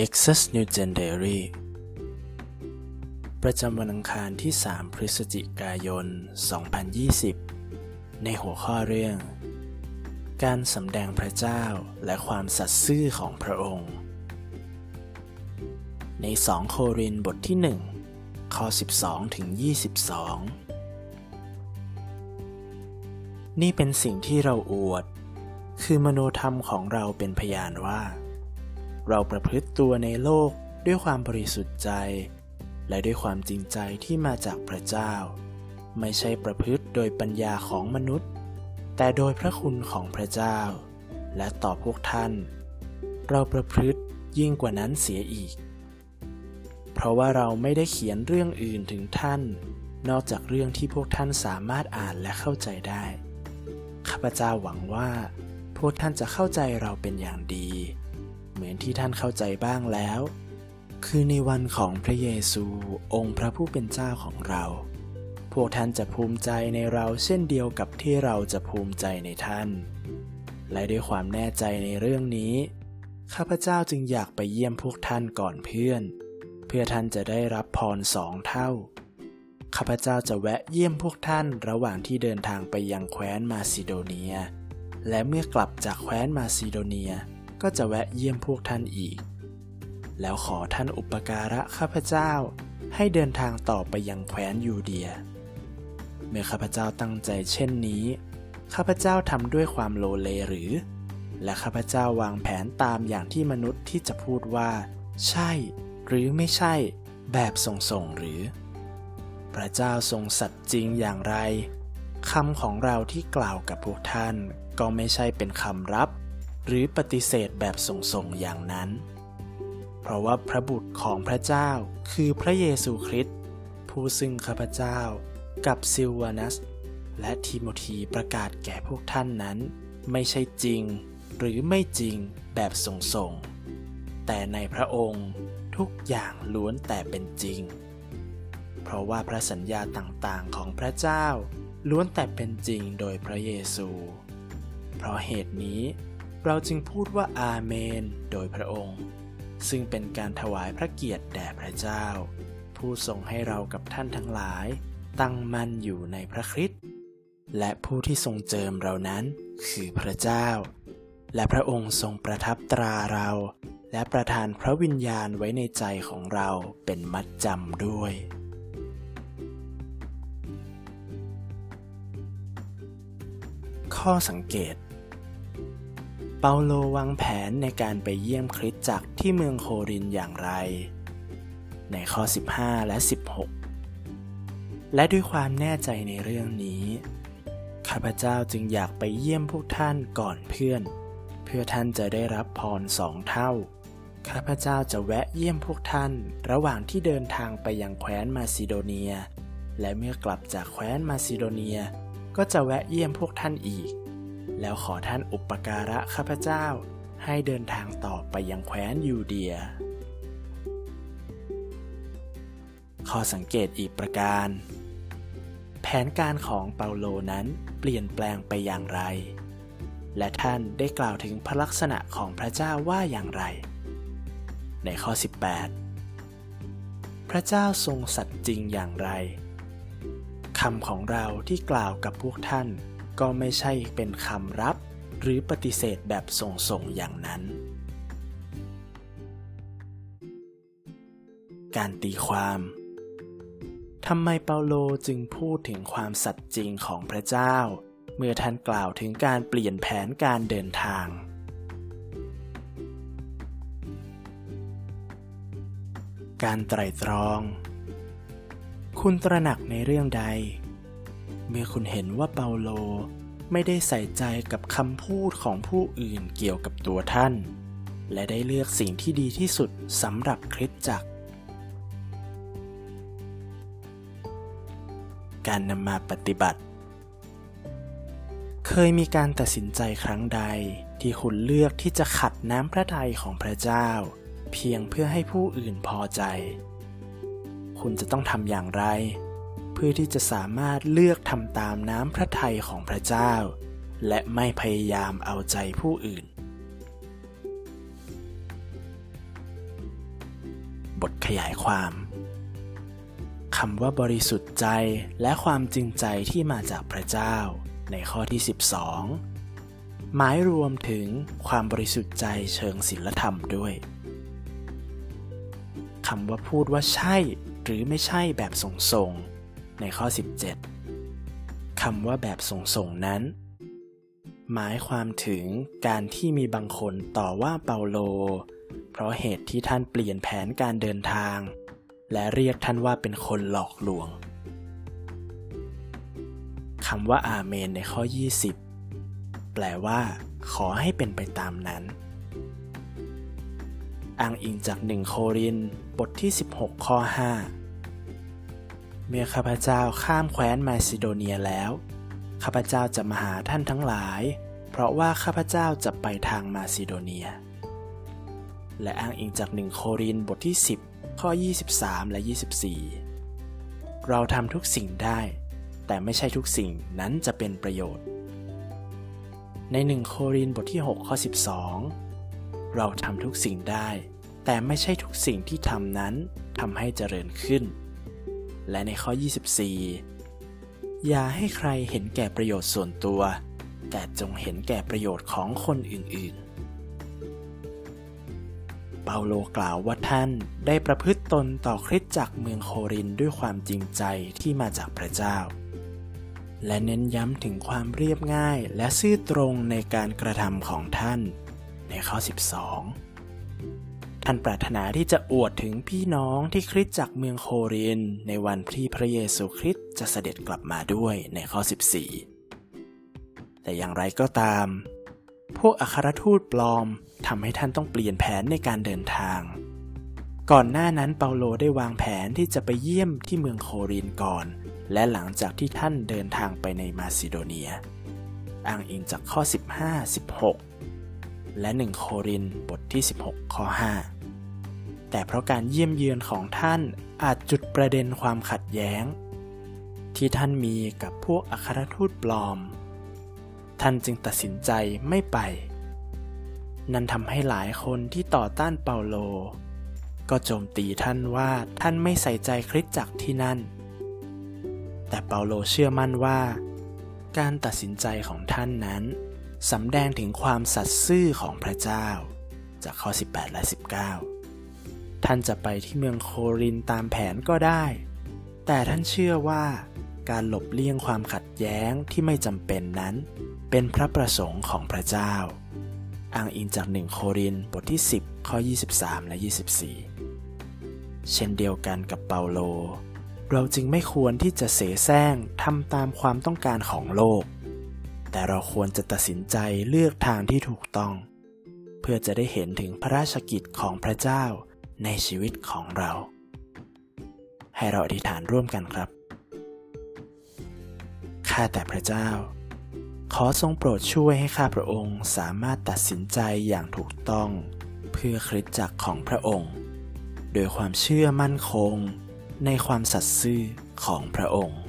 Nexus New Gen Diary ประจำวันอังคารที่ 3 พฤศจิกายน 2020 ในหัวข้อเรื่อง การสำแดงพระเจ้าและความสัตย์ซื่อของพระองค์ ใน 2 โครินบทที่ 1 ข้อ 12 ถึง 22 นี่เป็นสิ่งที่เราอวด คือมโนธรรมของเราเป็นพยานว่า เราประพฤติตัวในโลกด้วยความบริสุทธิ์ใจ และด้วยความจริงใจที่มาจากพระเจ้า ไม่ใช่ประพฤติโดยปัญญาของมนุษย์ แต่โดยพระคุณของพระเจ้า และต่อพวกท่าน เราประพฤติยิ่งกว่านั้นเสียอีก เพราะว่าเราไม่ได้เขียนเรื่องอื่นถึงท่าน นอกจากเรื่องที่พวกท่านสามารถอ่านและเข้าใจได้ ข้าพเจ้าหวังว่า พวกท่านจะเข้าใจเราเป็นอย่างดี เหมือนที่ท่านเข้าใจบ้างแล้ว คือในวันของพระเยซูองค์พระผู้เป็นเจ้าของเรา พวกท่านจะภูมิใจในเราเช่นเดียวกับที่เราจะภูมิใจในท่าน และด้วยความแน่ใจในเรื่องนี้ ข้าพเจ้าจึงอยากไปเยี่ยมพวกท่านก่อนเพื่อน เพื่อท่านจะได้รับพรสองเท่าข้าพเจ้าจะแวะเยี่ยมพวกท่านระหว่างที่เดินทางไปยังแคว้นมาซิโดเนีย และเมื่อกลับจากแคว้นมาซิโดเนีย ก็จะแวะเยี่ยมพวกท่านอีก แล้วขอท่านอุปการะข้าพเจ้าให้เดินทางต่อไปยังแคว้นยูเดีย เมื่อข้าพเจ้าตั้งใจเช่นนี้ ข้าพเจ้าทำด้วยความโลเลหรือ และข้าพเจ้าวางแผนตามอย่างที่มนุษย์ที่จะพูดว่า ใช่ หรือไม่ใช่ แบบส่งๆหรือ พระเจ้าทรงสัตย์จริงอย่างไรคำของเราที่กล่าวกับพวกท่านก็ไม่ใช่เป็นคำรับ หรือปฏิเสธแบบส่งๆอย่างนั้น เพราะว่าพระบุตรของพระเจ้าคือพระเยซูคริสต์ผู้ซึ่งข้าพเจ้ากับซิลวานัส และทิโมธีประกาศแก่พวกท่านนั้น ไม่ใช่จริง หรือไม่จริงแบบส่งๆแต่ในพระองค์ทุกอย่างล้วนแต่เป็นจริง เพราะว่าพระสัญญาต่างๆของพระเจ้าล้วนแต่เป็นจริงโดยพระเยซู เพราะเหตุนี้ เราจึงพูดว่าอาเมน โดยพระองค์ ซึ่งเป็นการถวายพระเกียรติแด่พระเจ้า ผู้ทรงให้เรากับท่านทั้งหลาย ตั้งมั่นอยู่ในพระคริสต์และผู้ที่ทรงเจิมเรานั้นคือพระเจ้า และพระองค์ทรงประทับตราเรา และประทานพระวิญญาณไว้ในใจของเราเป็นมัดจำด้วยข้อสังเกต เปาโลวางแผนในการไปเยี่ยมคริสตจักรที่เมืองโครินอย่างไร ในข้อ 15 และ 16 และด้วยความแน่ใจในเรื่องนี้ ข้าพเจ้าจึงอยากไปเยี่ยมพวกท่านก่อนเพื่อน เพื่อท่านจะได้รับพรสองเท่า ข้าพเจ้าจะแวะเยี่ยมพวกท่าน ระหว่างที่เดินทางไปยังแคว้นมาซิโดเนีย และเมื่อกลับจากแคว้นมาซิโดเนีย ก็จะแวะเยี่ยมพวกท่านอีก แล้วขอท่านอุปการะข้าพเจ้า ให้เดินทางต่อไปยังแคว้นยูเดีย ข้อสังเกตอีกประการ แผนการของเปาโลนั้นเปลี่ยนแปลงไปอย่างไร และท่านได้กล่าวถึงพระลักษณะของพระเจ้าว่าอย่างไร ในข้อ 18 พระเจ้าทรงสัตย์จริงอย่างไรคำของเราที่กล่าวกับพวกท่าน ก็ไม่ใช่เป็นคำรับ หรือปฏิเสธแบบส่งๆอย่างนั้น การตีความทำไมเปาโลจึงพูดถึงความสัตย์จริงของพระเจ้า เมื่อท่านกล่าวถึงการเปลี่ยนแผนการเดินทาง การไตรตรอง คุณตระหนักในเรื่องใด เมื่อคุณเห็นว่าเปาโลไม่ได้ใส่ใจกับคำพูดของผู้อื่นเกี่ยวกับตัวท่าน และได้เลือกสิ่งที่ดีที่สุดสำหรับคริสตจักร การนำมาปฏิบัติ เคยมีการตัดสินใจครั้งใดที่คุณเลือกที่จะขัดน้ำพระทัยของพระเจ้า เพียงเพื่อให้ผู้อื่นพอใจ คุณจะต้องทำอย่างไร เพื่อที่จะสามารถเลือกทำตามน้ำพระทัยของพระเจ้า และไม่พยายามเอาใจผู้อื่น บทขยายความคำว่าบริสุทธิ์ใจและความจริงใจที่มาจากพระเจ้า ในข้อที่ 12 หมายรวมถึงความบริสุทธิ์ใจเชิงศีลธรรมด้วยคำว่าพูดว่าใช่หรือไม่ใช่แบบส่งๆ ในข้อ 17 คำว่าแบบส่งๆนั้น หมายความถึงการที่มีบางคนต่อว่าเปาโล เพราะเหตุที่ท่านเปลี่ยนแผนการเดินทาง และเรียกท่านว่าเป็นคนหลอกลวงคำว่าอาเมนในข้อ 20 แปลว่า ขอให้เป็นไปตามนั้น อ้างอิงจากหนึ่งโครินบทที่ 16 ข้อ 5 เมื่อข้าพเจ้าข้ามแคว้นมาซิโดเนียแล้ว ข้าพเจ้าจะมาหาท่านทั้งหลาย เพราะว่าข้าพเจ้าจะไปทางมาซิโดเนีย และอ้างอิงจากหนึ่งโครินบทที่ 10 ข้อ 23 และ 24 เราทำทุกสิ่งได้ แต่ไม่ใช่ทุกสิ่งนั้นจะเป็นประโยชน์ ในหนึ่งโครินบทที่ 6 ข้อ 12 เราทำทุกสิ่งได้ แต่ไม่ใช่ทุกสิ่งที่ทำนั้นทำให้เจริญขึ้น และในข้อ 24 อย่าให้ใครเห็นแก่ประโยชน์ส่วนตัว แต่จงเห็นแก่ประโยชน์ของคนอื่นๆ เปาโลกล่าวว่าท่านได้ประพฤติตนต่อคริสตจักรเมืองโครินด้วยความจริงใจที่มาจากพระเจ้า และเน้นย้ำถึงความเรียบง่ายและซื่อตรงในการกระทำของท่าน ในข้อ 12 ท่านปรารถนาที่จะอวดถึงพี่น้องที่คริสตจักเมืองโคริน ในวันที่พระเยซูคริสต์จะเสด็จกลับมาด้วยในข้อ 14 แต่อย่างไรก็ตาม พวกอัครทูตปลอมทำให้ท่านต้องเปลี่ยนแผนในการเดินทาง ก่อนหน้านั้นเปาโลได้วางแผนที่จะไปเยี่ยมที่เมืองโครินก่อน และหลังจากที่ท่านเดินทางไปในมาซิโดเนีย อ้างอิงจากข้อ 15 16และ 1 โครินบทที่ 16 ข้อ 5 แต่เพราะการเยี่ยมเยือนของท่านอาจจุดประเด็นความขัดแย้ง ที่ท่านมีกับพวกอัครทูตปลอม ท่านจึงตัดสินใจไม่ไป นั่นทำให้หลายคนที่ต่อต้านเปาโล ก็โจมตีท่านว่าท่านไม่ใส่ใจคริสตจักรที่นั่น แต่เปาโลเชื่อมั่นว่า การตัดสินใจของท่านนั้นสำแดงถึงความสัตย์ซื่อของพระเจ้า จากข้อ 18 และ 19 ท่านจะไปที่เมืองโครินตามแผนก็ได้ แต่ท่านเชื่อว่า การหลบเลี่ยงความขัดแย้งที่ไม่จำเป็นนั้น เป็นพระประสงค์ของพระเจ้า อ้างอิงจากหนึ่งโครินบทที่ 10 ข้อ 23 และ 24 เช่นเดียวกันกับเปาโล เราจึงไม่ควรที่จะเสแสร้งทำตามความต้องการของโลก แต่เราควรจะตัดสินใจเลือกทางที่ถูกต้อง เพื่อจะได้เห็นถึงพระราชกิจของพระเจ้า ในชีวิตของเรา ให้เราอธิษฐานร่วมกันครับ ข้าแต่พระเจ้า ขอทรงโปรดช่วยให้ข้าพระองค์สามารถตัดสินใจอย่างถูกต้อง เพื่อคริสตจักรของพระองค์ โดยความเชื่อมั่นคงในความสัตย์ซื่อของพระองค์